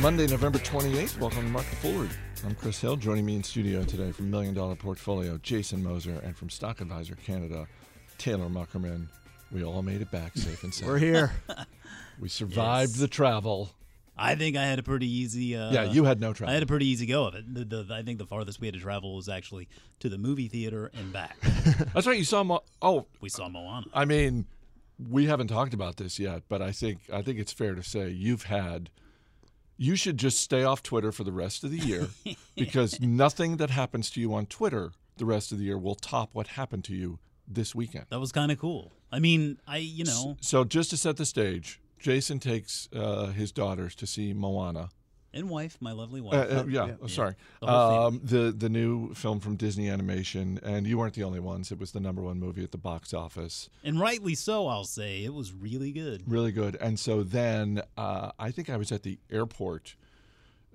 Monday, November 28th. Welcome to Market Foolery. I'm Chris Hill. Joining me in studio today from Million Dollar Portfolio, Jason Moser, and from Stock Advisor Canada, Taylor Muckerman. We all made it back safe and sound. We're here. We survived Yes. the travel. I think I had a pretty easy. Uh, yeah, you had no travel. I had a pretty easy go of it. The, the, I think the farthest we had to travel was actually to the movie theater and back. That's right. You saw. Mo- oh, we saw Moana. I mean, we haven't talked about this yet, but I think I think it's fair to say you've had. You should just stay off Twitter for the rest of the year because nothing that happens to you on Twitter the rest of the year will top what happened to you this weekend. That was kind of cool. I mean, I you know, So just to set the stage, Jason takes uh, his daughters to see Moana. And wife, my lovely Uh, wife. uh, yeah, yeah. oh, sorry. The Um, the the new film from Disney Animation, and you weren't the only ones. It was the number one movie at the box office. and rightly so, I'll say. It was really good. Really good. And so then uh, I think I was at the airport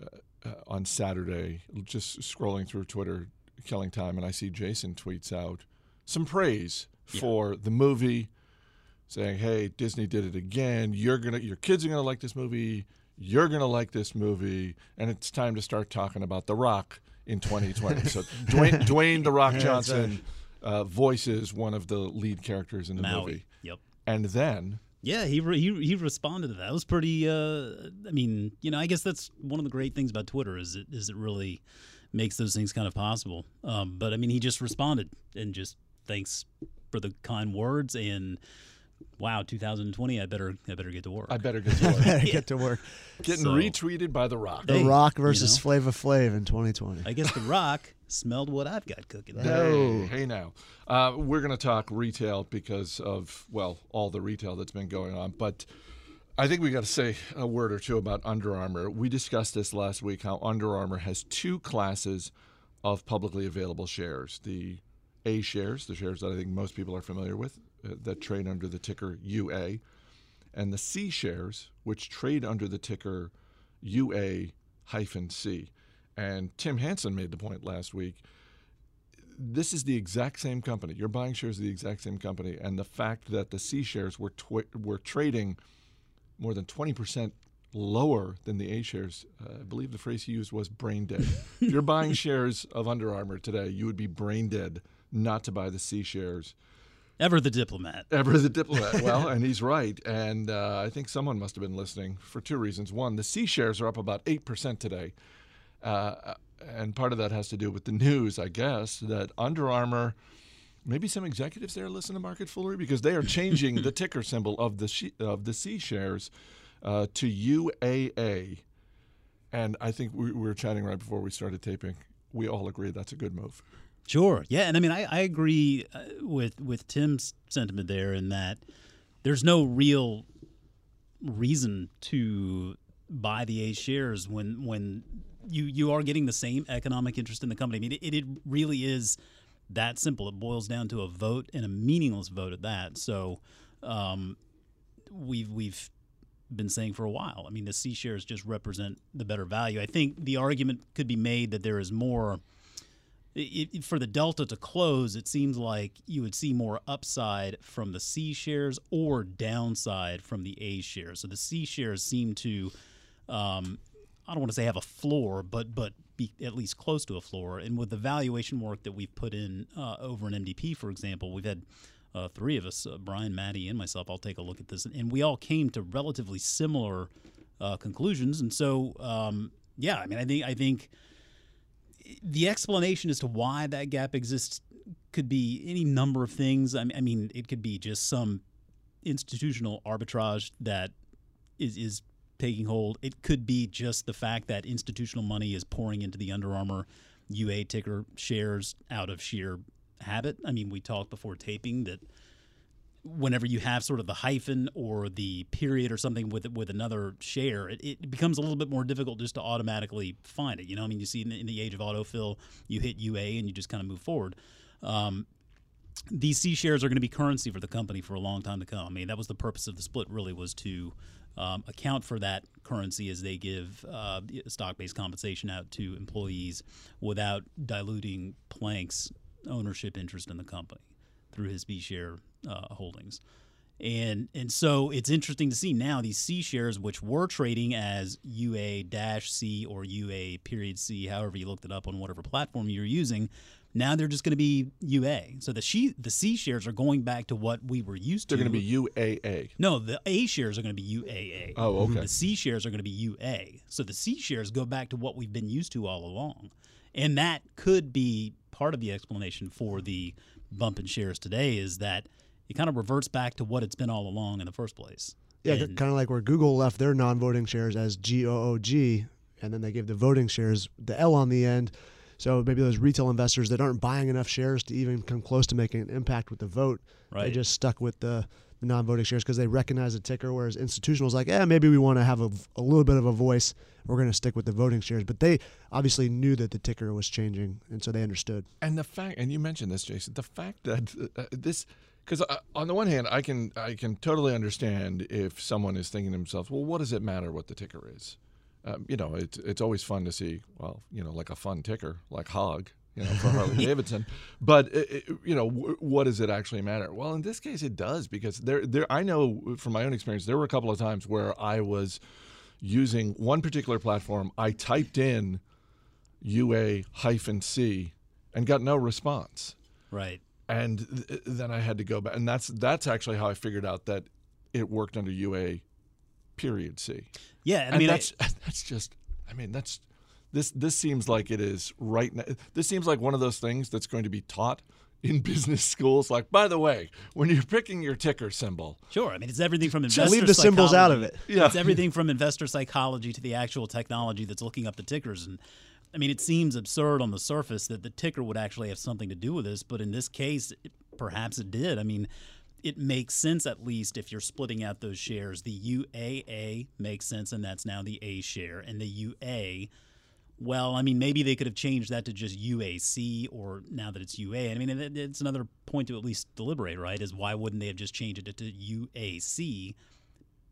uh, uh, on Saturday, just scrolling through Twitter, killing time, and I see Jason tweets out some praise for the movie, saying, "Hey, Disney did it again. You're gonna, your kids are gonna like this movie. You're gonna like this movie, and it's time to start talking about The Rock in 2020." so Dwayne, Dwayne The Rock Johnson uh, voices one of the lead characters in the Maui. movie, Yep. and then. Yeah, he re- he he responded to that. It was pretty. Uh, I mean, you know, I guess that's one of the great things about Twitter is it is it really makes those things kind of possible. Um, but I mean, he just responded and just thanks for the kind words and wow, 2020. I better I better get to work. I better get to work. Better get to work. Getting So- retweeted by The Rock. The Hey, Rock you versus know. Flava Flav in 2020. I guess The Rock smelled what I've got cooking. Hey, hey now. Uh, we're going to talk retail because of, well, all the retail that's been going on. But I think we got to say a word or two about Under Armour. We discussed this last week how Under Armour has two classes of publicly available shares the A shares, the shares that I think most people are familiar with, that trade under the ticker UA, and the C shares, which trade under the ticker UA hyphen C. And Tim Hanson made the point last week this is the exact same company. You're buying shares of the exact same company, and the fact that the C shares were were trading more than 20% lower than the A shares, uh, I believe the phrase he used was brain dead. if you're buying shares of Under Armour today, you would be brain dead not to buy the C shares. Ever the diplomat. Ever the diplomat. Well, and he's right. And uh, I think someone must have been listening for two reasons. One, the C shares are up about 8% today. Uh, and part of that has to do with the news, I guess, that Under Armour, maybe some executives there listen to Market Foolery because they are changing the ticker symbol of the she, of the C shares uh, to UAA. And I think we, we were chatting right before we started taping. We all agree that's a good move. Sure. Yeah, and I mean, I, I agree uh, with with Tim's sentiment there in that there's no real reason to buy the A shares when when you you are getting the same economic interest in the company. I mean, it, it really is that simple. It boils down to a vote and a meaningless vote at that. So um, we've we've been saying for a while. I mean, the C shares just represent the better value. I think the argument could be made that there is more it, for the delta to close, it seems like you would see more upside from the C shares or downside from the A shares. So the C shares seem to, um, I don't want to say have a floor, but but be at least close to a floor. And with the valuation work that we've put in uh, over an MDP, for example, we've had uh, three of us, uh, Brian, Maddie, and myself. I'll take a look at this, and we all came to relatively similar uh, conclusions. And so, um, yeah, I mean, I think I think the explanation as to why that gap exists could be any number of things. I mean, it could be just some institutional arbitrage that is is taking hold. It could be just the fact that institutional money is pouring into the Under Armour UA ticker shares out of sheer habit. I mean, we talked before taping that whenever you have sort of the hyphen or the period or something with with another share, it, it becomes a little bit more difficult just to automatically find it. You know, I mean, you see in the, in the age of autofill, you hit UA and you just kind of move forward. Um, these C shares are going to be currency for the company for a long time to come. I mean, that was the purpose of the split. Really, was to um, account for that currency as they give uh, stock-based compensation out to employees without diluting Plank's ownership interest in the company through his B share uh, holdings. And and so it's interesting to see now these C shares, which were trading as UA dash C or UA period C, however you looked it up on whatever platform you're using, now they're just going to be UA. So the she, the C shares are going back to what we were used to. They're going to be UAA. no, the A shares are going to be UAA. Oh, okay. The C shares are going to be UA. So the C shares go back to what we've been used to all along. And that could be part of the explanation for the bump in shares today is that it kind of reverts back to what it's been all along in the first place. Yeah, And- kind of like where Google left their non-voting shares as GOOG, and then they gave the voting shares the L on the end. So maybe those retail investors that aren't buying enough shares to even come close to making an impact with the vote, they just stuck with the non-voting shares because they recognize the ticker. Whereas institutionals like, yeah, maybe we want to have a, a little bit of a voice. We're going to stick with the voting shares, but they obviously knew that the ticker was changing, and so they understood. And the fact, and you mentioned this, Jason, the fact that uh, this, because uh, on the one hand, I can I can totally understand if someone is thinking to themselves, well, what does it matter what the ticker is? Um, you know, it's it's always fun to see, well, you know, like a fun ticker, like Hog, you know, for Harley Davidson. But it, you know, w- what does it actually matter? Well, in this case, it does because there there I know from my own experience, there were a couple of times where I was using one particular platform. I typed in UA hyphen C and got no response. Right. And th- then I had to go back, and that's that's actually how I figured out that it worked under UA period C. Yeah. I And mean, I- that's that's just, I mean, that's this this seems like it is right now. This seems like one of those things that's going to be taught in business schools. Like, by the way, when you're picking your ticker symbol, Sure. I mean, it's everything from Just investor leave the symbols out of it. Yeah. It's everything from investor psychology to the actual technology that's looking up the tickers. And I mean, it seems absurd on the surface that the ticker would actually have something to do with this, but in this case, it, perhaps it did. I mean, it makes sense at least if you're splitting out those shares. The UAA makes sense, and that's now the A share, and the UA. Well, I mean, maybe they could have changed that to just UAC, or now that it's UA. I mean, it's another point to at least deliberate, right? Is why wouldn't they have just changed it to UAC?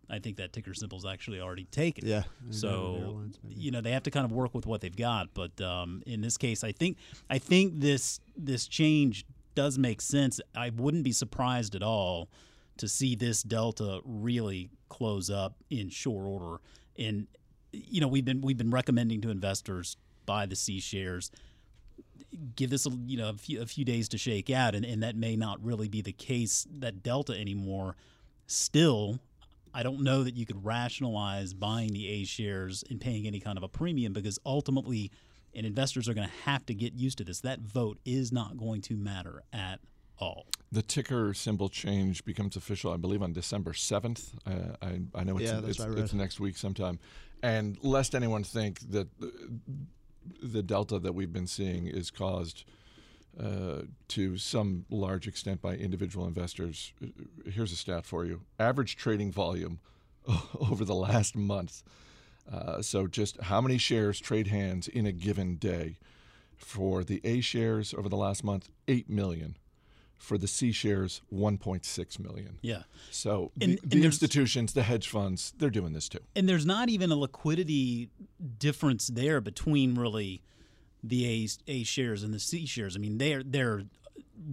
I think that ticker symbol's actually already taken. Yeah. So you know they have to kind of work with what they've got. But um, in this case, I think I think this this change does make sense. I wouldn't be surprised at all to see this delta really close up in short order. And you know we've been we've been recommending to investors buy the C shares. Give this a you know a few, a few days to shake out, and, and that may not really be the case that delta anymore. Still, I don't know that you could rationalize buying the A shares and paying any kind of a premium because ultimately, and investors are going to have to get used to this. That vote is not going to matter at all. the ticker symbol change becomes official, I believe, on December 7th. Uh, I, I know it's, Yeah, it's, I it's next week sometime. And lest anyone think that the, the delta that we've been seeing is caused uh, to some large extent by individual investors, uh, here's a stat for you average trading volume over the last month. Uh, so, just how many shares trade hands in a given day? For the A shares over the last month, 8 million for the C shares 1.6 million. Yeah. So And- the, and the institutions, the hedge funds, they're doing this too. And there's not even a liquidity difference there between really the A, A shares and the C shares. I mean, they're they're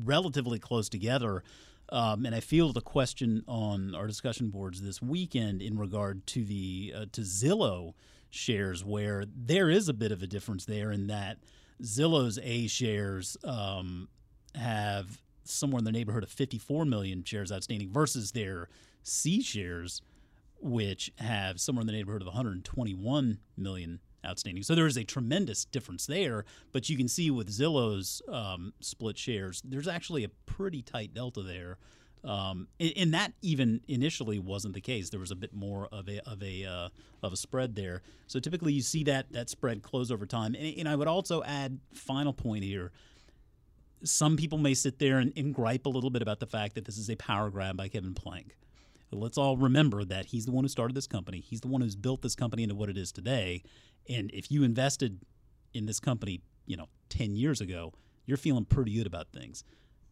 relatively close together. Um, and I feel the question on our discussion boards this weekend in regard to the uh, to Zillow shares, where there is a bit of a difference there in that Zillow's A shares um, have somewhere in the neighborhood of 54 million shares outstanding versus their C shares, which have somewhere in the neighborhood of 121 million outstanding. So there is a tremendous difference there. But you can see with Zillow's um, split shares, there's actually a pretty tight delta there. Um, and, that even initially wasn't the case. There was a bit more of a of a uh, of a spread there. So typically you see that that spread close over time. And, and I would also add final point here some people may sit there and, and gripe a little bit about the fact that this is a power grab by Kevin Plank. But let's all remember that he's the one who started this company. He's the one who's built this company into what it is today. And if you invested in this company, you know, 10 years ago, you're feeling pretty good about things.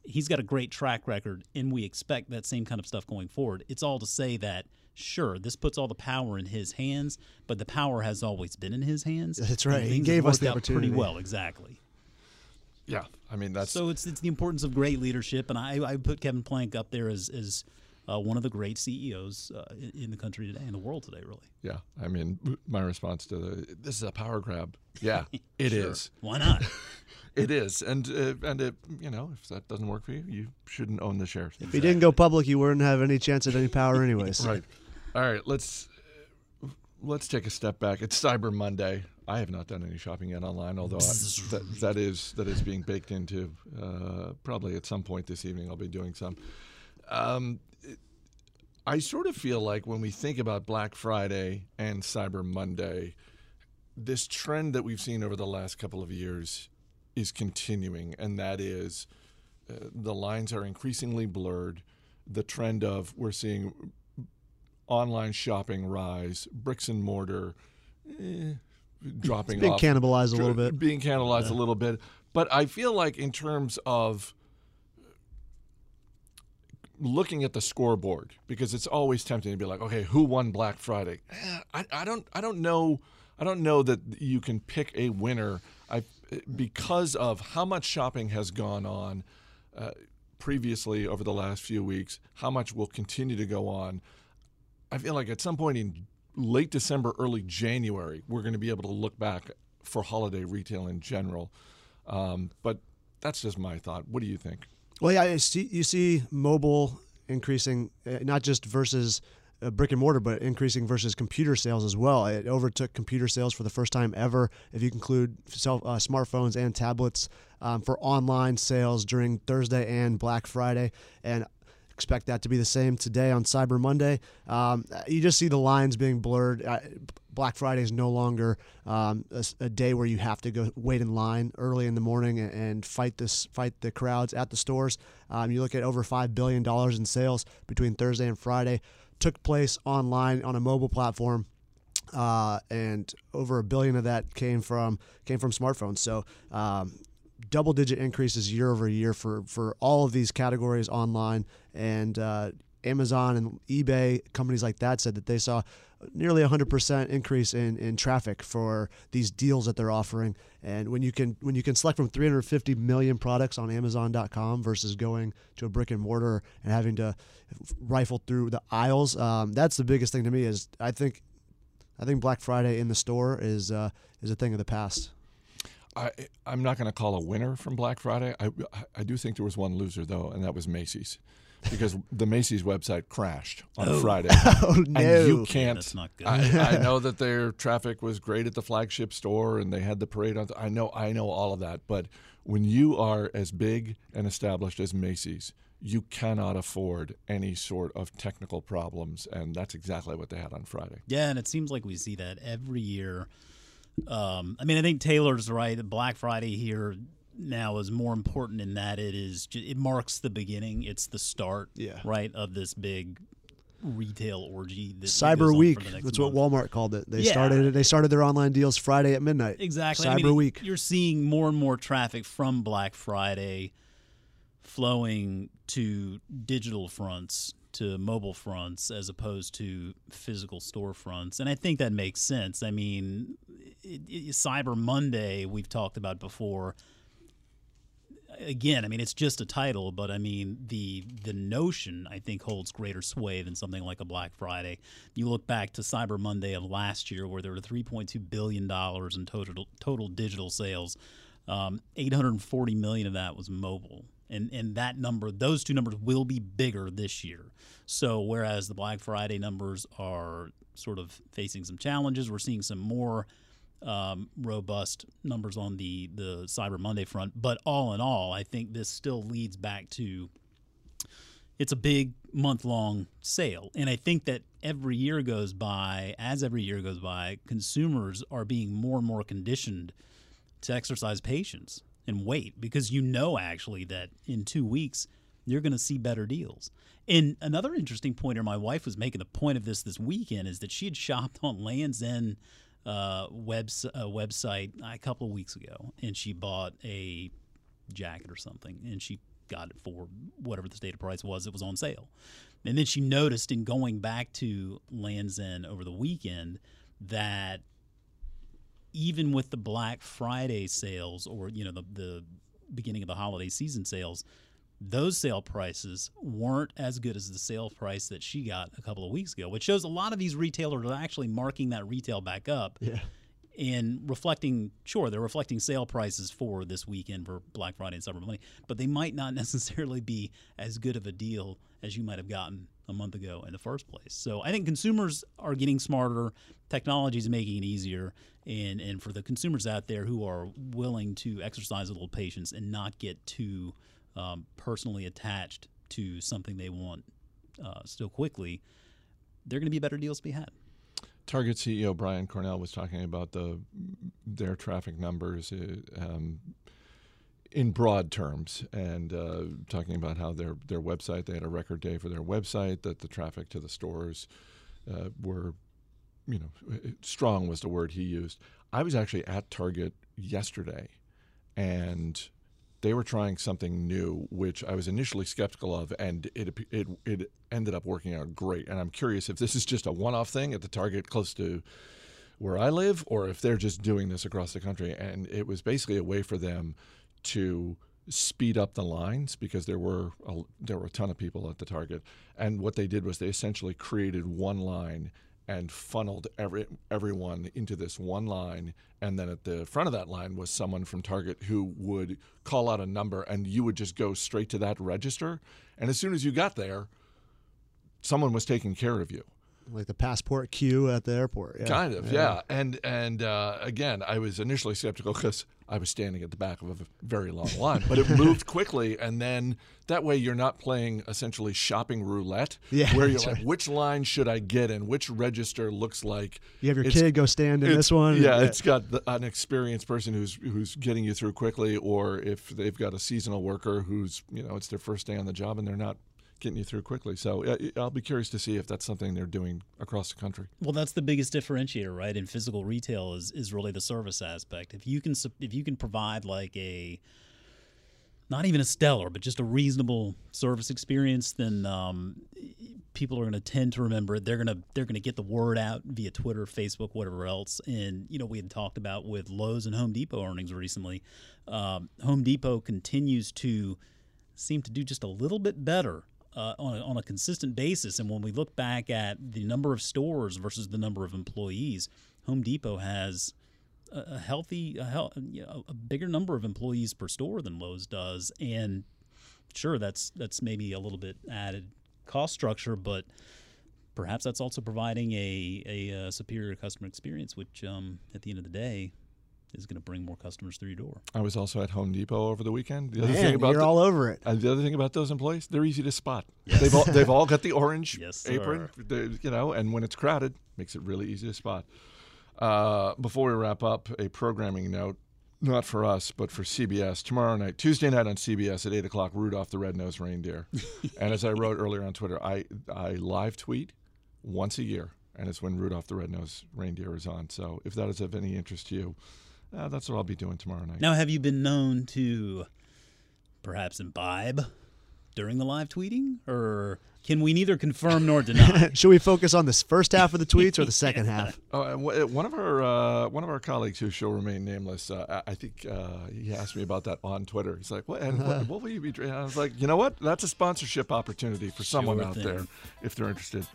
He's got a great track record, and we expect that same kind of stuff going forward. It's all to say that, sure, this puts all the power in his hands, but the power has always been in his hands. That's right. He gave us the opportunity. Pretty well, exactly. Yeah, I mean that's So it's it's the importance of great leadership, and I I put Kevin Plank up there as as uh, one of the great CEOs uh, in, in the country today, in the world today, really. Yeah, I mean, my response to the this is a power grab. Yeah, it is. Sure. Why not? It is, and uh, and it, you know, if that doesn't work for you, you shouldn't own the shares. If he didn't go public, you wouldn't have any chance at any power, anyways. Right. All right. Let's let's take a step back. It's Cyber Monday. I have not done any shopping yet online, although I, that, that is that is being baked into. Uh, probably at some point this evening, I'll be doing some. Um, I sort of feel like when we think about Black Friday and Cyber Monday, this trend that we've seen over the last couple of years is continuing, and that is uh, the lines are increasingly blurred. The trend of we're seeing online shopping rise, bricks and mortar eh, dropping It's being off, cannibalized a little bit. being cannibalized a little bit. But I feel like in terms of looking at the scoreboard, because it's always tempting to be like, okay, who won Black Friday? Eh, I, I don't I don't know I don't know that you can pick a winner. I because of how much shopping has gone on uh, previously over the last few weeks, how much will continue to go on. I feel like at some point in late December, early January, we're going to be able to look back for holiday retail in general. Um, but that's just my thought. What do you think? Well, yeah, you see, you see mobile increasing, uh, not just versus uh, brick and mortar, but increasing versus computer sales as well. It overtook computer sales for the first time ever, if you include uh, smartphones and tablets um, for online sales during Thursday and Black Friday. And expect that to be the same today on Cyber Monday. Um, you just see the lines being blurred. Black Friday is no longer um, a, a day where you have to go wait in line early in the morning and, and fight this fight the crowds at the stores. Um, you look at over five billion dollars in sales between Thursday and Friday took place online on a mobile platform. Uh, and over a billion of that came from came from smartphones. So um, double digit increases year over year for for all of these categories online. And uh, Amazon and eBay companies like that said that they saw nearly 100% increase in, in traffic for these deals that they're offering. And when you can when you can select from 350 million products on amazon.com versus going to a brick and mortar and having to rifle through the aisles um, that's the biggest thing to me is I think I think Black Friday in the store is uh, is a thing of the past I, I'm not going to call a winner from Black Friday. I, I do think there was one loser, though, and that was Macy's. Because the Macy's website crashed on oh. Friday. oh no And you can't. that's not good. I, I know that their traffic was great at the flagship store, and they had the parade on. I know, I know all of that. But when you are as big and established as Macy's, you cannot afford any sort of technical problems, and that's exactly what they had on Friday. Yeah, and it seems like we see that every year. Um, I mean, I think Taylor's right. Black Friday here now is more important in that it is it marks the beginning. It's the start, Yeah. right, of this big retail orgy. Cyber Week. That's month. what Walmart called it. They Yeah. started it. They started their online deals Friday at midnight. Exactly. Cyber I mean, Week. You're seeing more and more traffic from Black Friday flowing to digital fronts, to mobile fronts, as opposed to physical storefronts. And I think that makes sense. I mean, it, it, Cyber Monday, we've talked about before. Again, I mean, it's just a title, but I mean, the the notion I think holds greater sway than something like a Black Friday. You look back to Cyber Monday of last year, where there were 3.2 billion dollars in total total digital sales. Um, 840 million of that was mobile, and and that number, those two numbers will be bigger this year. So whereas the Black Friday numbers are sort of facing some challenges, we're seeing some more um, robust numbers on the the Cyber Monday front. But all in all, I think this still leads back to it's a big month long sale. And I think that every year goes by, as every year goes by, consumers are being more and more conditioned to exercise patience and wait because you know actually that in two weeks you're going to see better deals. And another interesting pointer, my wife was making a point of this this weekend, is that she had shopped on Land's End uh, webs- uh, website a couple of weeks ago, and she bought a jacket or something, and she got it for whatever the stated price was. It was on sale, and then she noticed in going back to Land's End over the weekend that even with the Black Friday sales or you know the the beginning of the holiday season sales, those sale prices weren't as good as the sale price that she got a couple of weeks ago, which shows a lot of these retailers are actually marking that retail back up Yeah. And reflecting sure they're reflecting sale prices for this weekend for black friday and cyber monday but they might not necessarily be as good of a deal as you might have gotten a month ago in the first place. So i think consumers are getting smarter technology is making it easier and and for the consumers out there who are willing to exercise a little patience and not get too um, personally attached to something they want uh, still quickly they're going to be better deals to be had Target CEO Brian Cornell was talking about the their traffic numbers uh, um, in broad terms, and uh, talking about how their their website they had a record day for their website, that the traffic to the stores uh, were, you know, strong was the word he used. I was actually at Target yesterday, and they were trying something new, which I was initially skeptical of, and it it it ended up working out great. And I'm curious if this is just a one-off thing at the Target close to where I live, or if they're just doing this across the country. And it was basically a way for them to speed up the lines because there were a, there were a ton of people at the Target. And what they did was they essentially created one line and funneled every everyone into this one line. And then at the front of that line was someone from Target who would call out a number and you would just go straight to that register. And as soon as you got there someone was taking care of you Like the passport queue at the airport. Yeah. kind of yeah, and and uh, again i was initially skeptical because i was standing at the back of a very long line but it moved quickly and then that way you're not playing essentially shopping roulette Yeah, where you're like right. which line should i get in which register looks like You have your kid go stand in this one. Yeah, it's got the, an experienced person who's who's getting you through quickly, or if they've got a seasonal worker who's you know it's their first day on the job and they're not getting you through quickly. So uh, I'll be curious to see if that's something they're doing across the country. Well, that's the biggest differentiator, right? In physical retail is is really the service aspect. If you can if you can provide like a not even a stellar, but just a reasonable service experience, then um, people are going to tend to remember it. They're going to they're going to get the word out via Twitter, Facebook, whatever else. And you know, we had talked about with Lowe's and Home Depot earnings recently. Um, Home Depot continues to seem to do just a little bit better uh, on, a, on a consistent basis. And when we look back at the number of stores versus the number of employees, Home Depot has a, a healthy, a, hel- you know, a bigger number of employees per store than Lowe's does. And sure, that's that's maybe a little bit added cost structure, but perhaps that's also providing a, a, uh superior customer experience, which um, at the end of the day is going to bring more customers through your door. I was also at Home Depot over the weekend. The other Man, thing about you're the, all over it. uh, the other thing about those employees, they're easy to spot. They've all they've all got the orange Yes, apron. They- you know, and when it's crowded, makes it really easy to spot. Uh, before we wrap up, a programming note, not for us, but for CBS. Tomorrow night, Tuesday night on CBS at eight o'clock, Rudolph the Red-Nosed Reindeer. and as I wrote earlier on Twitter, I I live tweet once a year, and it's when Rudolph the Red-Nosed Reindeer is on. So if that is of any interest to you, uh, that's what I'll be doing tomorrow night. Now, have you been known to perhaps imbibe during the live tweeting, or can we neither confirm nor deny? Should we focus on this first half of the tweets or the second half? Oh, and w- one of our uh, one of our colleagues who shall remain nameless, uh, I I think uh, he asked me about that on Twitter. He's like, "What? And what, what will you be?" drinking?" I was like, "You know what? That's a sponsorship opportunity for someone Sure out thing. there if they're interested."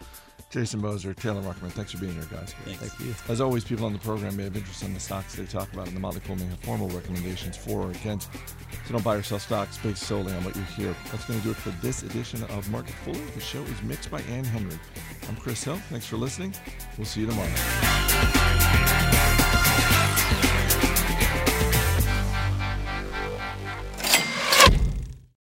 Jason Moser, Taylor Muckerman, thanks for being here, guys. Thanks. Thank you. As always, people on the program may have interest in the stocks they talk about, and the Motley Fool may have formal recommendations for or against. So don't buy or sell stocks based solely on what you hear. That's going to do it for this edition of Market Foolery. The show is mixed by Ann Henry. I'm Chris Hill. Thanks for listening. We'll see you tomorrow.